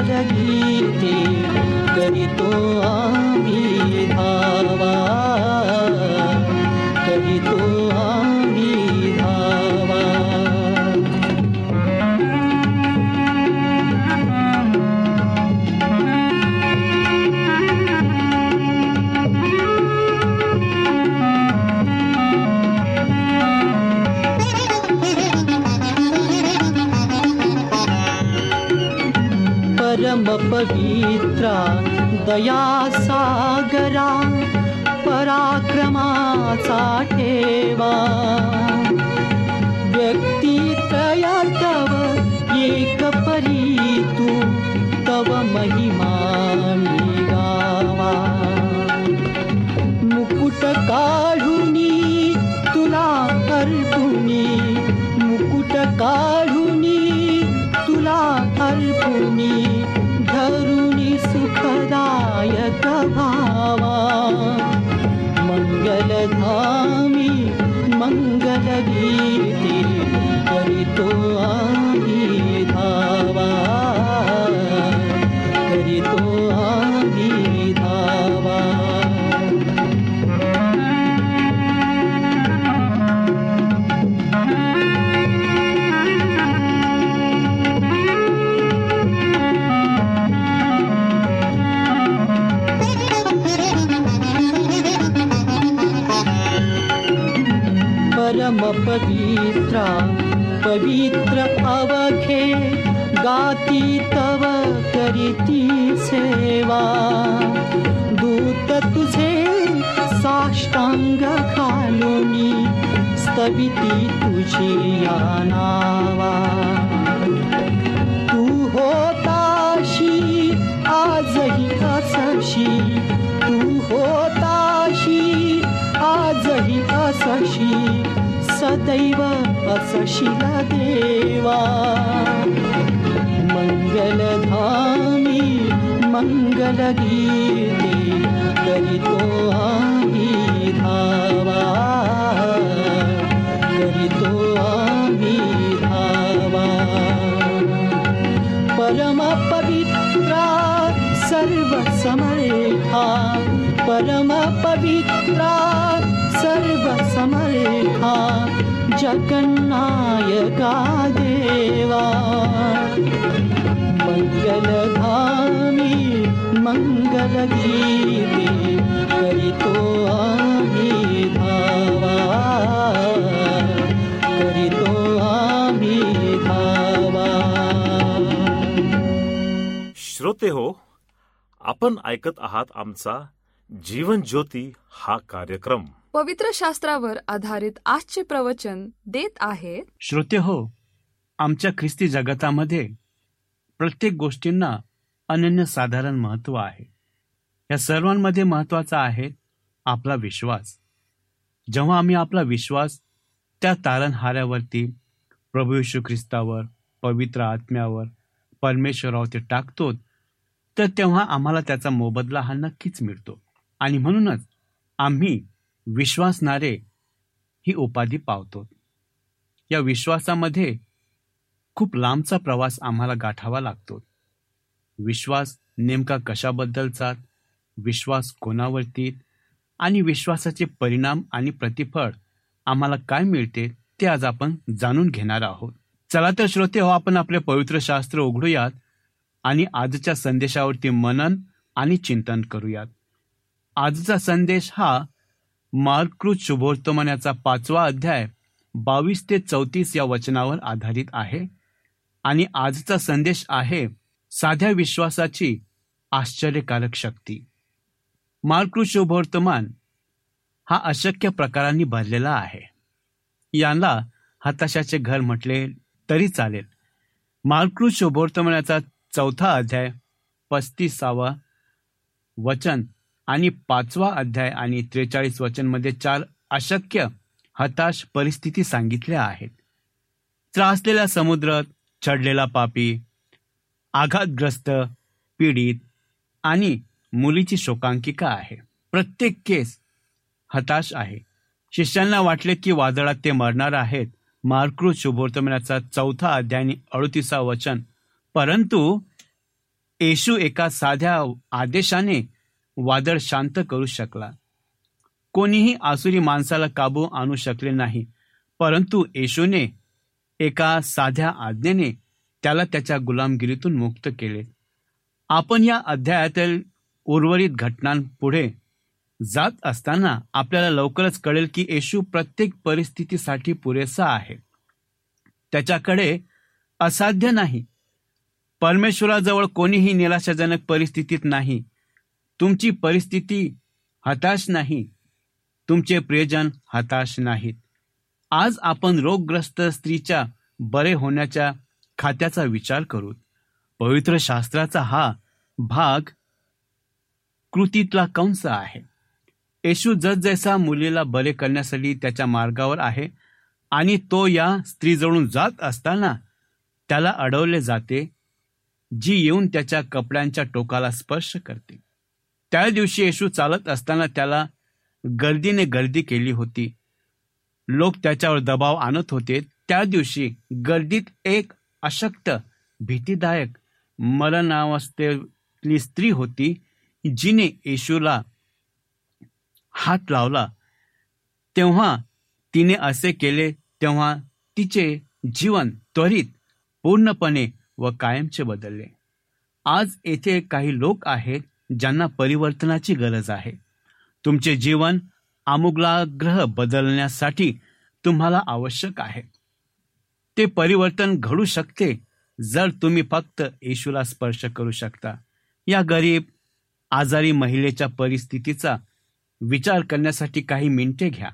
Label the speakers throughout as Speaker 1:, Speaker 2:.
Speaker 1: मङ्गलगीते करी तो व्यक्ति तया तव एक परी तू तव महिमा गावा मुकुट काढुनी तुला अर्पुनी मुकुट काढुनी तुला अर्पुनी धरुणी सुखदायक भावा. मंगलधामी मंगलगीते करितो आम्ही परमपवित्रा पवित्र अवघे गाती तव करीती सेवा। दूत तुझे साष्टांग घालुनी स्तविती तुझी या सदैव असशील देवा मंगलधामी मंगलगीते करितो आम्ही धावा। करितो आम्ही धावा। परमपवित्रा सर्वसमर्था परमपवित्रा सर्वसमर्था जगन्नायका देवा मङ्गलधामी मङ्गलगीते करितो आम्ही धावा करितो आम्ही धावा
Speaker 2: श्रोते हो आपण ऐकत आहात आमचा जीवन ज्योती हा कार्यक्रम.
Speaker 3: पवित्र शास्त्रावर आधारित आजचे प्रवचन देत आहेत.
Speaker 4: श्रोते हो आमच्या ख्रिस्ती जगतामध्ये प्रत्येक गोष्टींना अनन्यसाधारण महत्त्व आहे. या सर्वांमध्ये महत्त्वाचा आहे आपला विश्वास. जेव्हा आम्ही आपला विश्वास त्या तारणहाऱ्यावरती प्रभू येशू ख्रिस्तावर पवित्र आत्म्यावर परमेश्वरावरती टाकतो तर तेव्हा आम्हाला त्याचा मोबदला हा नक्कीच मिळतो. आणि म्हणूनच आम्ही विश्वासणारे ही उपाधी पावतो. या विश्वासामध्ये खूप लांबचा प्रवास आम्हाला गाठावा लागतो. विश्वास नेमका कशाबद्दलचा? विश्वास कोणावरती? आणि विश्वासाचे परिणाम आणि प्रतिफळ आम्हाला काय मिळते ते आज आपण जाणून घेणार आहोत. चला तर श्रोते हो आपण आपले पवित्र शास्त्र उघडूयात आणि आजच्या संदेशावरती मनन आणि चिंतन करूयात. आजचा संदेश हा मार्कृत शुभोर्तमनाचा पाचवा अध्याय बावीस ते चौतीस या वचनावर आधारित आहे. आणि आजचा संदेश आहे साध्या विश्वासाची आश्चर्यकारक शक्ती. मार्कृत शुभवर्तमान हा अशक्य प्रकारांनी भरलेला आहे. याला हताशाचे घर म्हटले तरी चालेल. मार्कृत शुभवर्तमानाचा चौथा अध्याय पस्तीसावा वचन आणि पाचवा अध्याय आणि त्रेचाळीस वचनमध्ये चार अशक्य हताश परिस्थिती सांगितल्या आहेत. त्रासलेला समुद्र चढलेला पापी आघातग्रस्त पीडित आणि मुलीची शोकांकिका आहे. प्रत्येक केस हताश आहे. शिष्यांना वाटले की वादळात ते मरणार आहेत. मार्कृत शुभोर्तमनाचा चौथा अध्याय आणि अडतीसा वचन. परंतु येशू एका साध्या आदेशाने वादळ शांत करू शकला. कोणीही आसुरी माणसाला काबू आणू शकले नाही परंतु येशूने एका साध्या आज्ञेने त्याला त्याच्या गुलामगिरीतून मुक्त केले. आपण या अध्यायातील उर्वरित घटनांपुढे जात असताना आपल्याला लवकरच कळेल की येशू प्रत्येक परिस्थितीसाठी पुरेसा आहे. त्याच्याकडे असाध्य नाही. परमेश्वराजवळ कोणीही निराशाजनक परिस्थितीत नाही. तुमची परिस्थिती हताश नाही. तुमचे प्रियजन हताश नाहीत. आज आपण रोगग्रस्त स्त्रीच्या बरे होण्याच्या खात्याचा विचार करू. पवित्र शास्त्राचा हा भाग कृतीतला कंस आहे. येशू जसजैसा मुलीला बरे करण्यासाठी त्याच्या मार्गावर आहे आणि तो या स्त्रीजवळून जात असताना त्याला अडवले जाते जी येऊन त्याच्या कपड्यांच्या टोकाला स्पर्श करते. त्या दिवशी येशू चालत असताना त्याला गर्दीने गर्दी केली होती. लोक त्याच्यावर दबाव आणत होते. त्या दिवशी गर्दीत एक अशक्त भीतीदायक मरणावस्थेतली स्त्री होती जिने येशूला हात लावला. तेव्हा तिने असे केले तेव्हा तिचे जीवन त्वरित पूर्णपणे व कायमचे बदलले. आज येथे काही लोक आहेत ज्यांना परिवर्तनाची गरज आहे. तुमचे जीवन आमुग्लाग्रह बदलण्यासाठी तुम्हाला आवश्यक आहे. ते परिवर्तन घडू शकते जर तुम्ही फक्त येशूला स्पर्श करू शकता. या गरीब आजारी महिलेच्या परिस्थितीचा विचार करण्यासाठी काही मिनिटे घ्या.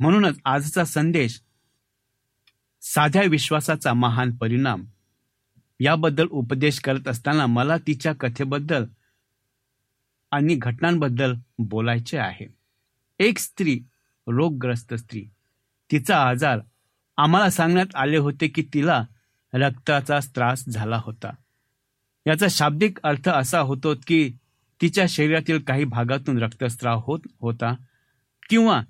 Speaker 4: म्हणूनच आजचा संदेश साध्या विश्वासाचा महान परिणाम. याबद्दल उपदेश करत असताना मला तिच्या कथेबद्दल आणि घटनांबद्दल बोलायचे आहे. एक स्त्री रोगग्रस्त स्त्री. तिचा आजार आम्हाला सांगण्यात आले होते की तिला रक्ताचा त्रास झाला होता. याचा शाब्दिक अर्थ असा होतो की तिच्या शरीरातील काही भागातून रक्तस्राव होत होता किंवा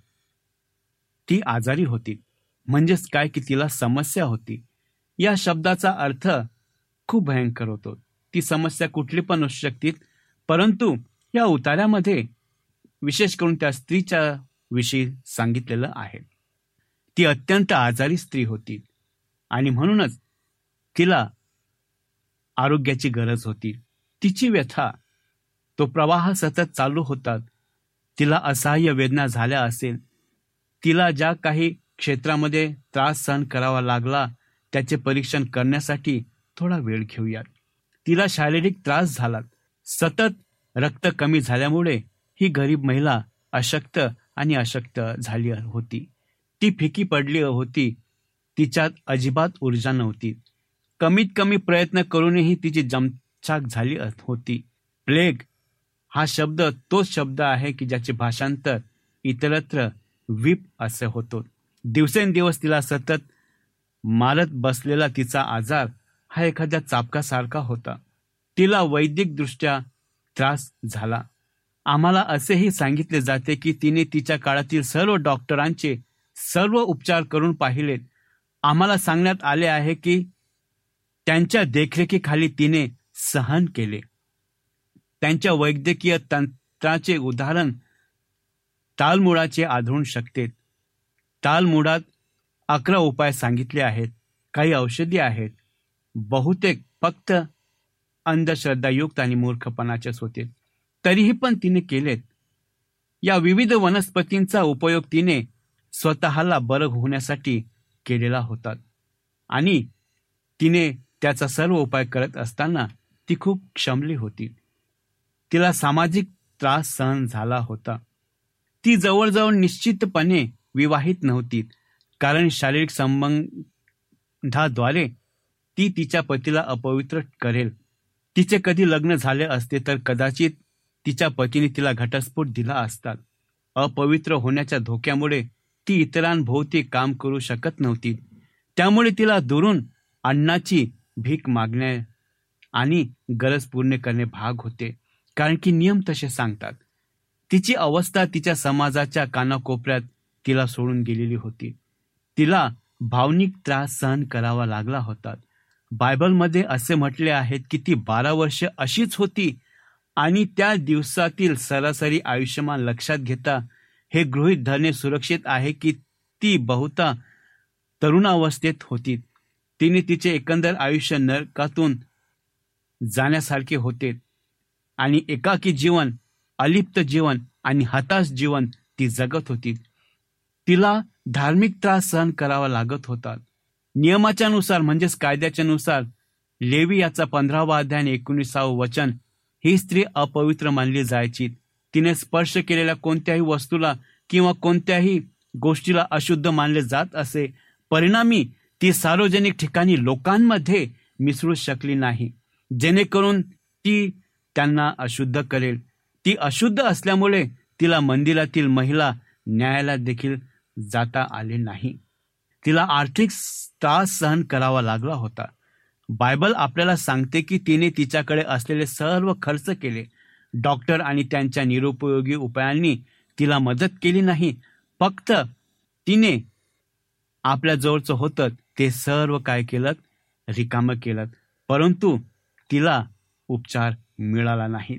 Speaker 4: ती आजारी होती. म्हणजेच काय की तिला समस्या होती. या शब्दाचा अर्थ खूप भयंकर होतो. ती समस्या कुठली पण असू शकते परंतु या उतार्यामध्ये विशेष करून त्या स्त्रीच्या विषयी सांगितलेलं आहे. ती अत्यंत आजारी स्त्री होती आणि म्हणूनच तिला आरोग्याची गरज होती. तिची व्यथा तो प्रवाह सतत चालू होतात तिला असहाय्य वेदना झाल्या असेल. तिला ज्या काही क्षेत्रामध्ये त्रास सहन करावा लागला त्याचे परीक्षण करण्यासाठी थोडा वेळ घेऊयात. तिला शारीरिक त्रास झाला. सतत रक्त कमी झाल्यामुळे ही गरीब महिला अशक्त आणि अशक्त झाली होती. ती फिकी पडली होती. तिच्यात अजिबात ऊर्जा नव्हती. कमीत कमी प्रयत्न करूनही तिची जमछाक झाली होती. प्लेग हा शब्द तोच शब्द आहे की ज्याचे भाषांतर इतरत्र विप असे होतो. दिवसेंदिवस तिला सतत मारत बसलेला तिचा आजार हा एखाद्या चापकासारखा होता. तिला वैदिकदृष्ट्या त्रास झाला. आम्हाला असेही सांगितले जाते की तिने तिच्या काळातील सर्व डॉक्टरांचे सर्व उपचार करून पाहिलेत आम्हाला सांगण्यात आले आहे की त्यांच्या देखरेखीखाली तिने सहन केले. त्यांच्या वैद्यकीय तंत्राचे उदाहरण तालमुळाचे आढळून शकते. तालमुळात अकरा उपाय सांगितले आहेत. काही औषधी आहेत. बहुतेक फक्त अंधश्रद्धायुक्त आणि मूर्खपणाचेच होते तरीही पण तिने केलेत. या विविध वनस्पतींचा उपयोग तिने स्वतःला बरं होण्यासाठी केलेला होता. आणि तिने त्याचा सर्व उपाय करत असताना ती खूप क्षमली होती. तिला सामाजिक त्रास सहन झाला होता. ती जवळजवळ निश्चितपणे विवाहित नव्हती कारण शारीरिक संबंधाद्वारे ती तिच्या पतीला अपवित्र करेल. तिचे कधी लग्न झाले असते तर कदाचित तिच्या पतीने तिला घटस्फोट दिला असतात अपवित्र होण्याच्या धोक्यामुळे ती इतरांभोवती काम करू शकत नव्हती. त्यामुळे तिला दुरून अन्नाची भीक मागण्या आणि गरज पूर्ण करणे भाग होते. कारण की नियम तसे सांगतात. तिची अवस्था तिच्या समाजाच्या कानाकोपऱ्यात तिला सोडून गेलेली होती. तिला भावनिक त्रास सहन करावा लागला होता. बायबलमध्ये असे म्हटले आहेत की ती बारा वर्ष अशीच होती आणि त्या दिवसातील सरासरी आयुष्यमान लक्षात घेता हे गृहित धरणे सुरक्षित आहे की ती बहुता तरुणावस्थेत होती. तिने तिचे एकंदर आयुष्य नरकातून जाण्यासारखे होते आणि एकाकी जीवन अलिप्त जीवन आणि हताश जीवन ती जगत होती. तिला धार्मिक त्रास सहन करावा लागत होता. नियमाच्या नुसार म्हणजेच कायद्याच्या नुसार लेवी याचा पंधरावा अध्याय आणि एकोणीसावं वचन ही स्त्री अपवित्र मानली जायची. तिने स्पर्श केलेल्या कोणत्याही वस्तूला किंवा कोणत्याही गोष्टीला अशुद्ध मानले जात असे. परिणामी ती सार्वजनिक ठिकाणी लोकांमध्ये मिसळू शकली नाही. जेणेकरून ती त्यांना अशुद्ध करेल. ती अशुद्ध असल्यामुळे तिला मंदिरातील महिला न्यायाला देखील जाता आले नाही. तिला आर्थिक त्रास सहन करावा लागला होता. बायबल आपल्याला सांगते की तिने तिच्याकडे असलेले सर्व खर्च केले. डॉक्टर आणि त्यांच्या निरुपयोगी उपायांनी तिला मदत केली नाही. फक्त तिने आपल्या जवळचं होतं ते सर्व काय केलं? रिकामं केलं. परंतु तिला उपचार मिळाला नाही.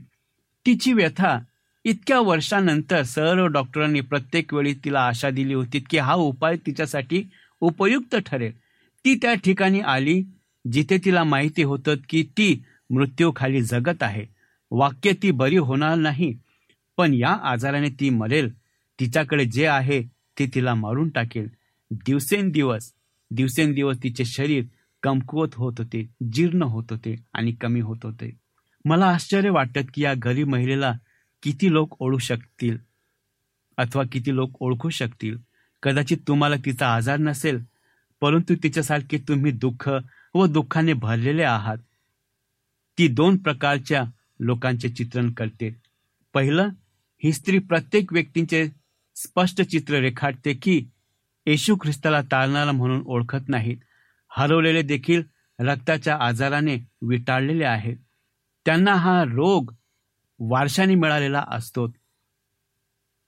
Speaker 4: तिची व्यथा इतक्या वर्षानंतर सर्व डॉक्टरांनी प्रत्येक वेळी तिला आशा दिली होती की हा उपाय तिच्यासाठी उपयुक्त ठरेल. ती त्या ठिकाणी आली जिथे तिला माहिती होतं की ती मृत्यूखाली जगत आहे. वाक्य ती बरी होणार नाही पण या आजाराने ती मरेल. तिच्याकडे जे आहे ते तिला मारून टाकेल. दिवसेंदिवस दिवसेंदिवस तिचे शरीर कमकुवत होत होते जीर्ण होत होते आणि कमी होत होते. मला आश्चर्य वाटत की या गरीब महिलेला किती लोक ओळखू शकतील अथवा किती लोक ओळखू शकतील. कदाचित तुम्हाला तिचा आजार नसेल परंतु तिच्यासारखे तुम्ही दुःख व दुःखाने भरलेले आहात. ती दोन प्रकारच्या लोकांचे चित्रण करते. पहिलं ही स्त्री प्रत्येक व्यक्तींचे स्पष्ट चित्र रेखाटते की येशू ख्रिस्ताला तारणारा म्हणून ओळखत नाहीत. हरवलेले देखील रक्ताच्या आजाराने विटाळलेले आहेत. त्यांना हा रोग वारशाने मिळालेला असतो.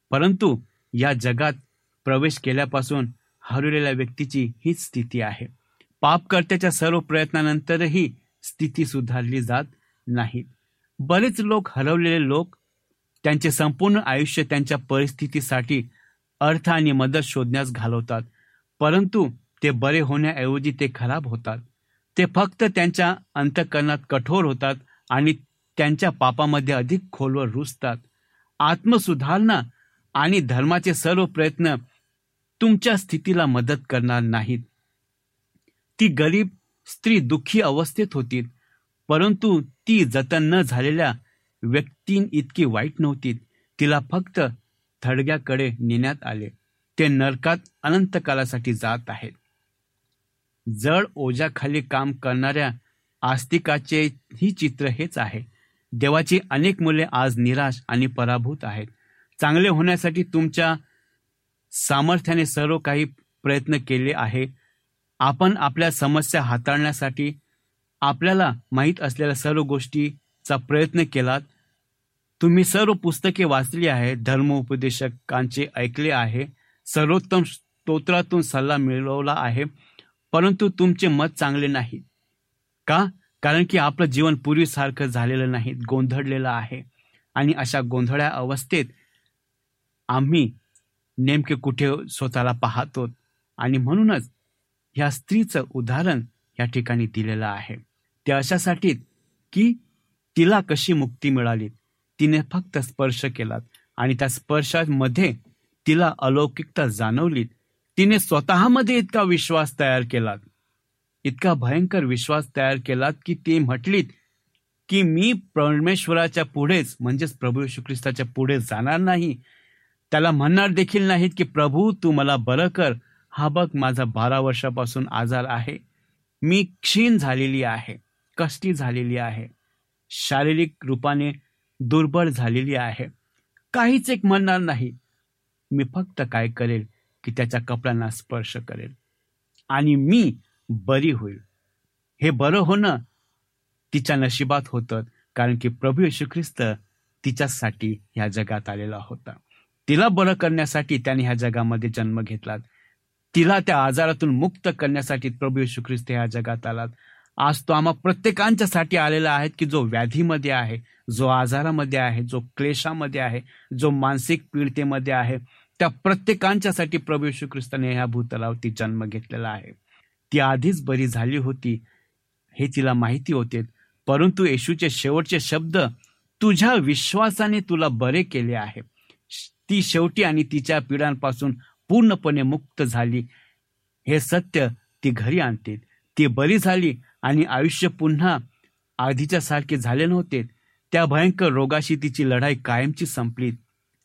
Speaker 4: परंतु या जगात प्रवेश केल्यापासून हरवलेल्या व्यक्तीची हीच स्थिती आहे. पापकर्त्याच्या सर्व प्रयत्नानंतरही स्थिती सुधारली जात नाही. बरेच लोक हरवलेले लोक त्यांचे संपूर्ण आयुष्य त्यांच्या परिस्थितीसाठी अर्थ आणि मदत शोधण्यास घालवतात परंतु ते बरे होण्याऐवजी ते खराब होतात. ते फक्त त्यांच्या अंतकरणात कठोर होतात आणि त्यांच्या पापामध्ये अधिक खोलवर रुजतात. आत्मसुधारणा आणि धर्माचे सर्व प्रयत्न तुमच्या स्थितीला मदत करणार नाहीत. ती गरीब स्त्री दुःखी अवस्थेत होती परंतु ती जतन न झालेल्या व्यक्तीं इतकी वाईट नव्हती. तिला फक्त थडग्याकडे नेण्यात आले. ते नरकात अनंत कालासाठी जात आहेत. जड ओझ्याखाली काम करणाऱ्या आस्तिकाचे ही चित्र हेच आहे. देवाची अनेक मुले आज निराश आणि पराभूत आहेत. चांगले होण्यासाठी तुमच्या सामर्थ्याने सर्व काही प्रयत्न केले आहे. आपण आपल्या समस्या हाताळण्यासाठी आपल्याला माहीत असलेल्या सर्व गोष्टीचा प्रयत्न केलात. तुम्ही सर्व पुस्तके वाचली आहेत धर्मोपदेशकांचे ऐकले आहे सर्वोत्तम स्तोत्रातून सल्ला मिळवला आहे परंतु तुमचे मत चांगले नाही. का? कारण की आपलं जीवन पूर्वीसारखं झालेलं नाही गोंधळलेलं आहे. आणि अशा गोंधळ्या अवस्थेत आम्ही नेमके कुठे स्वतःला पाहतो? आणि म्हणूनच ह्या स्त्रीचं उदाहरण या ठिकाणी दिलेलं आहे. ते अशासाठी की तिला कशी मुक्ती मिळाली? तिने फक्त स्पर्श केला आणि त्या स्पर्शामध्ये तिला अलौकिकता जाणवली. तिने स्वतःमध्ये इतका विश्वास तयार केला इतका भयंकर विश्वास तयार केलात की ते म्हटलीत की मी परमेश्वराच्या पुढेच म्हणजेच प्रभू येशू ख्रिस्ताच्या पुढे जाणार नाही. त्याला म्हणणार देखील नाहीत की प्रभू तू मला बरं कर. हा बघ माझा बारा वर्षापासून आजार आहे. मी क्षीण झालेली आहे कष्टी झालेली आहे. शारीरिक रूपाने दुर्बळ झालेली आहे. काहीच एक म्हणणार नाही. मी फक्त काय करेल की त्याच्या कपड्यांना स्पर्श करेल. आणि मी बरी होईल. हे बरं होणं तिच्या नशिबात होतं कारण की प्रभू येशू ख्रिस्त तिच्यासाठी ह्या जगात आलेला होता. तिला बरं करण्यासाठी त्याने ह्या जगामध्ये जन्म घेतला तिला त्या आजारातून मुक्त करण्यासाठी प्रभू येशू ख्रिस्त ह्या जगात आलात. आज तो आम्हा प्रत्येकांच्यासाठी आलेला आहे की जो व्याधीमध्ये आहे जो आजारामध्ये आहे जो क्लेशामध्ये आहे जो मानसिक पीडितेमध्ये आहे त्या प्रत्येकांच्यासाठी प्रभू येशू ख्रिस्ताने ह्या भूतलावरती जन्म घेतलेला आहे. ती आधीच बरी झाली होती हे तिला माहिती होते. परंतु येशूचे शेवटचे शब्द तुझ्या विश्वासाने तुला बरे केले आहे ती शेवटी आणि तिच्या पिढ्यांपासून पूर्णपणे मुक्त झाली. हे सत्य ती घरी आणते ती बरी झाली आणि आयुष्य पुन्हा आधीच्या सारखे झाले नव्हते. त्या भयंकर रोगाशी तिची लढाई कायमची संपली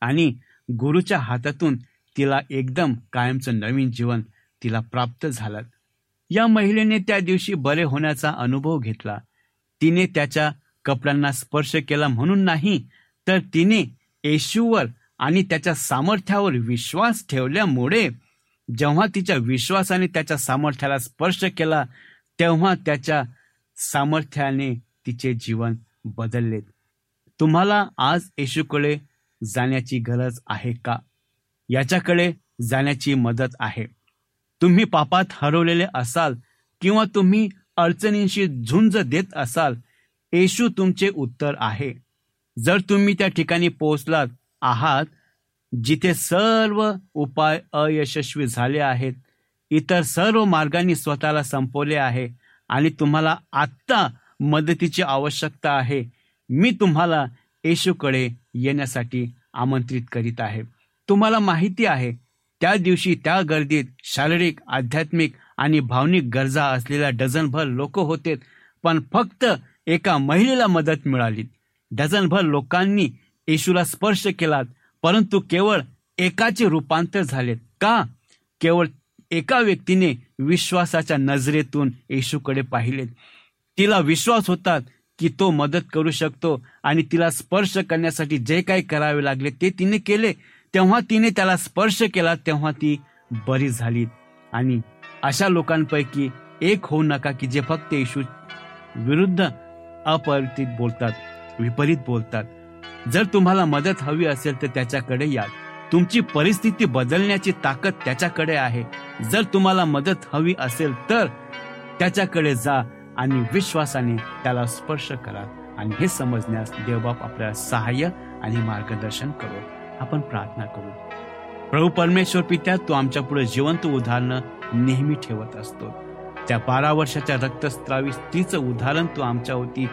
Speaker 4: आणि गुरुच्या हातातून तिला एकदम कायमचं नवीन जीवन तिला प्राप्त झालं. या महिलेने त्या दिवशी बरे होण्याचा अनुभव घेतला. तिने त्याच्या कपड्यांना स्पर्श केला म्हणून नाही तर तिने येशूवर आणि त्याच्या सामर्थ्यावर विश्वास ठेवल्यामुळे जेव्हा तिच्या विश्वासाने त्याच्या सामर्थ्याला स्पर्श केला तेव्हा त्याच्या सामर्थ्याने तिचे जीवन बदलले. तुम्हाला आज येशूकडे जाण्याची गरज आहे का? याच्याकडे जाण्याची मदत आहे. तुम्ही पापात हरवलेले असाल किंवा तुम्ही अडचणींशी झुंज देत असाल येशू तुमचे उत्तर आहे. जर तुम्ही त्या ठिकाणी पोहोचलात आहात जिथे सर्व उपाय अयशस्वी झाले आहेत इतर सर्व मार्गांनी स्वतःला संपवले आहे आणि तुम्हाला आत्ता मदतीची आवश्यकता आहे. मी तुम्हाला येशूकडे येण्यासाठी आमंत्रित करीत आहे. तुम्हाला माहिती आहे त्या दिवशी त्या गर्दीत शारीरिक आध्यात्मिक आणि भावनिक गरजा असलेल्या डझनभर लोक होते पण फक्त एका महिलेला मदत मिळाली. डझनभर लोकांनी येशूला स्पर्श केला परंतु केवळ एकाचे रूपांतर झाले का? केवळ एका व्यक्तीने विश्वासाच्या नजरेतून येशूकडे पाहिले तिला विश्वास होता की तो मदत करू शकतो आणि तिला स्पर्श करण्यासाठी जे काही करावे लागले ते तिने केले. तेव्हा तिने त्याला स्पर्श केला तेव्हा ती बरी झाली. आणि अशा लोकांपैकी एक होऊ नका की जे फक्त येशू विरुद्ध अपरित बोलतात विपरीत बोलतात. जर तुम्हाला मदत हवी असेल तर त्याच्याकडे या. तुमची परिस्थिती बदलण्याची ताकद त्याच्याकडे आहे. जर तुम्हाला मदत हवी असेल तर त्याच्याकडे जा आणि विश्वासाने त्याला स्पर्श करा आणि हे समजण्यास देवबाप आपल्याला सहाय्य आणि मार्गदर्शन करू. आपण प्रार्थना करू. प्रभू परमेश्वर पित्या तू आमच्या पुढे जिवंत उदाहरणं नेहमी ठेवत असतो. त्या बारा वर्षाच्या रक्तस्त्रावी स्त्रीचं उदाहरण तू आमच्यावरती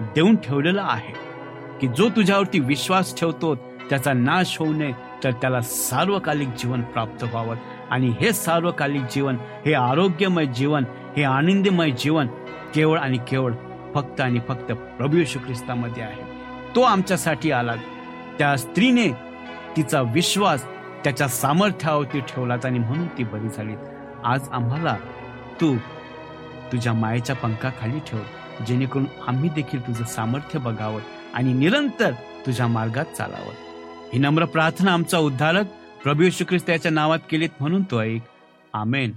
Speaker 4: देऊन ठेवलेलं आहे. की जो तुझ्यावरती विश्वास ठेवतो त्याचा नाश होऊ नये तर त्याला सार्वकालिक जीवन प्राप्त व्हावं. आणि हे सार्वकालिक जीवन हे आरोग्यमय जीवन हे आनंदमय जीवन केवळ आणि केवळ फक्त आणि फक्त प्रभू येशू ख्रिस्तामध्ये आहे. तो आमच्यासाठी आला. त्या स्त्रीने तिचा विश्वास त्याच्या सामर्थ्यावरती ठेवलाच आणि म्हणून ती बरी झाली. आज आम्हाला तू तुझ्या मायेच्या पंखाखाली ठेव जेणेकरून आम्ही देखील तुझं सामर्थ्य बघावं. आणि निरंतर तुझ्या मार्गात चालावं. ही नम्र प्रार्थना आमचा उद्धारक प्रभू येशू ख्रिस्ताच्या नावात केलीत म्हणून तो ऐक. आमेन.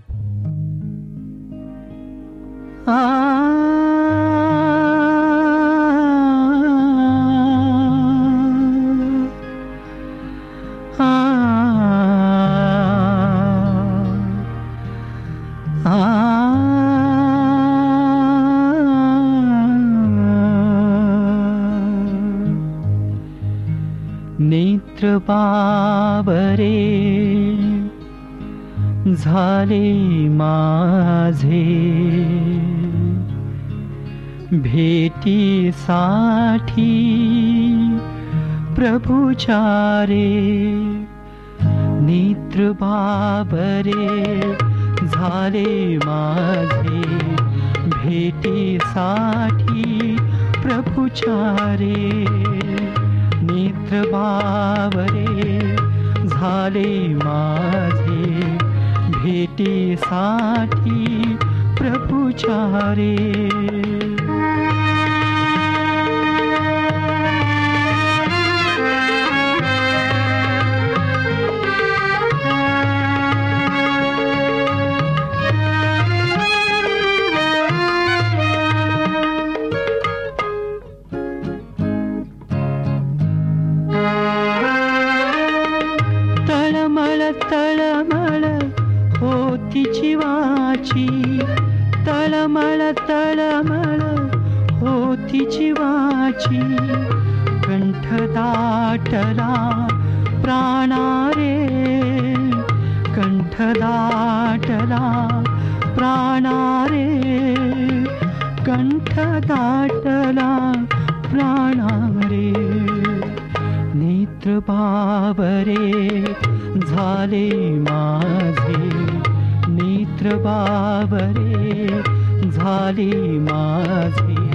Speaker 1: झाले माझे। भेटीसाठी प्रभुचारे नेत्र बाबरे झाले माझे। भेटीसाठी प्रभुचारे नेत्र बाबरे झाले माझे भेटीसाठी प्रभुचारे जीवाची तळमळ तळमळ होती जीवाची. कंठ दाटला प्राणारे कंठ दाटला प्राणारे कंठ दाटला प्राणारे. नेत्र बाबरे झाले माझे. झाले माझे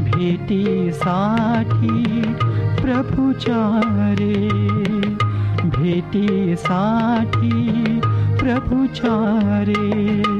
Speaker 1: भेटीसाठी प्रभुचारे भेटीसाठी प्रभुचारे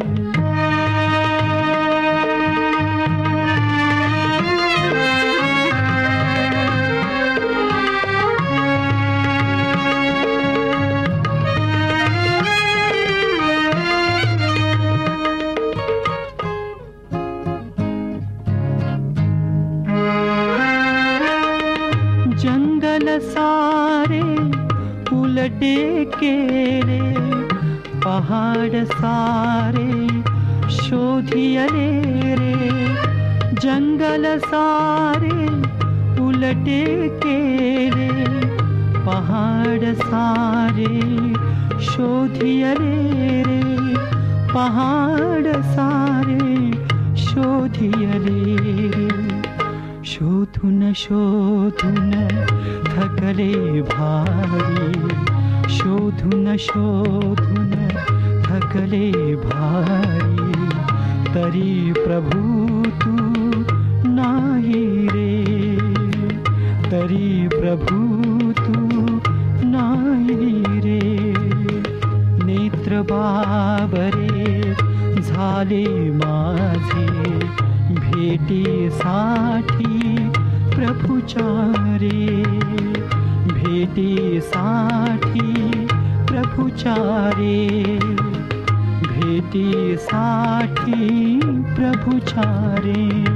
Speaker 1: तरी प्रभू तू नाही रे। नेत्र बाबरे झाले माझे। भेटीसाठी प्रभुचारे। भेटीसाठी प्रभुचारे। भेटीसाठी प्रभुचारे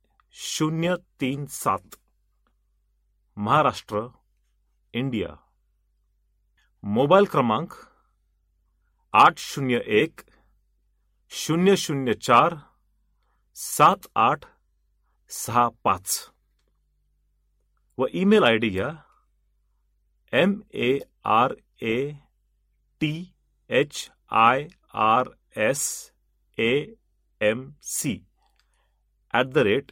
Speaker 2: शून्य तीन सात. महाराष्ट्र इंडिया. मोबाईल क्रमांक आठ शून्य एक शून्य शून्य चार सात आठ सहा पाच. व ईमेल आय डी घ्या. M A R A T H I R S A M C at the rate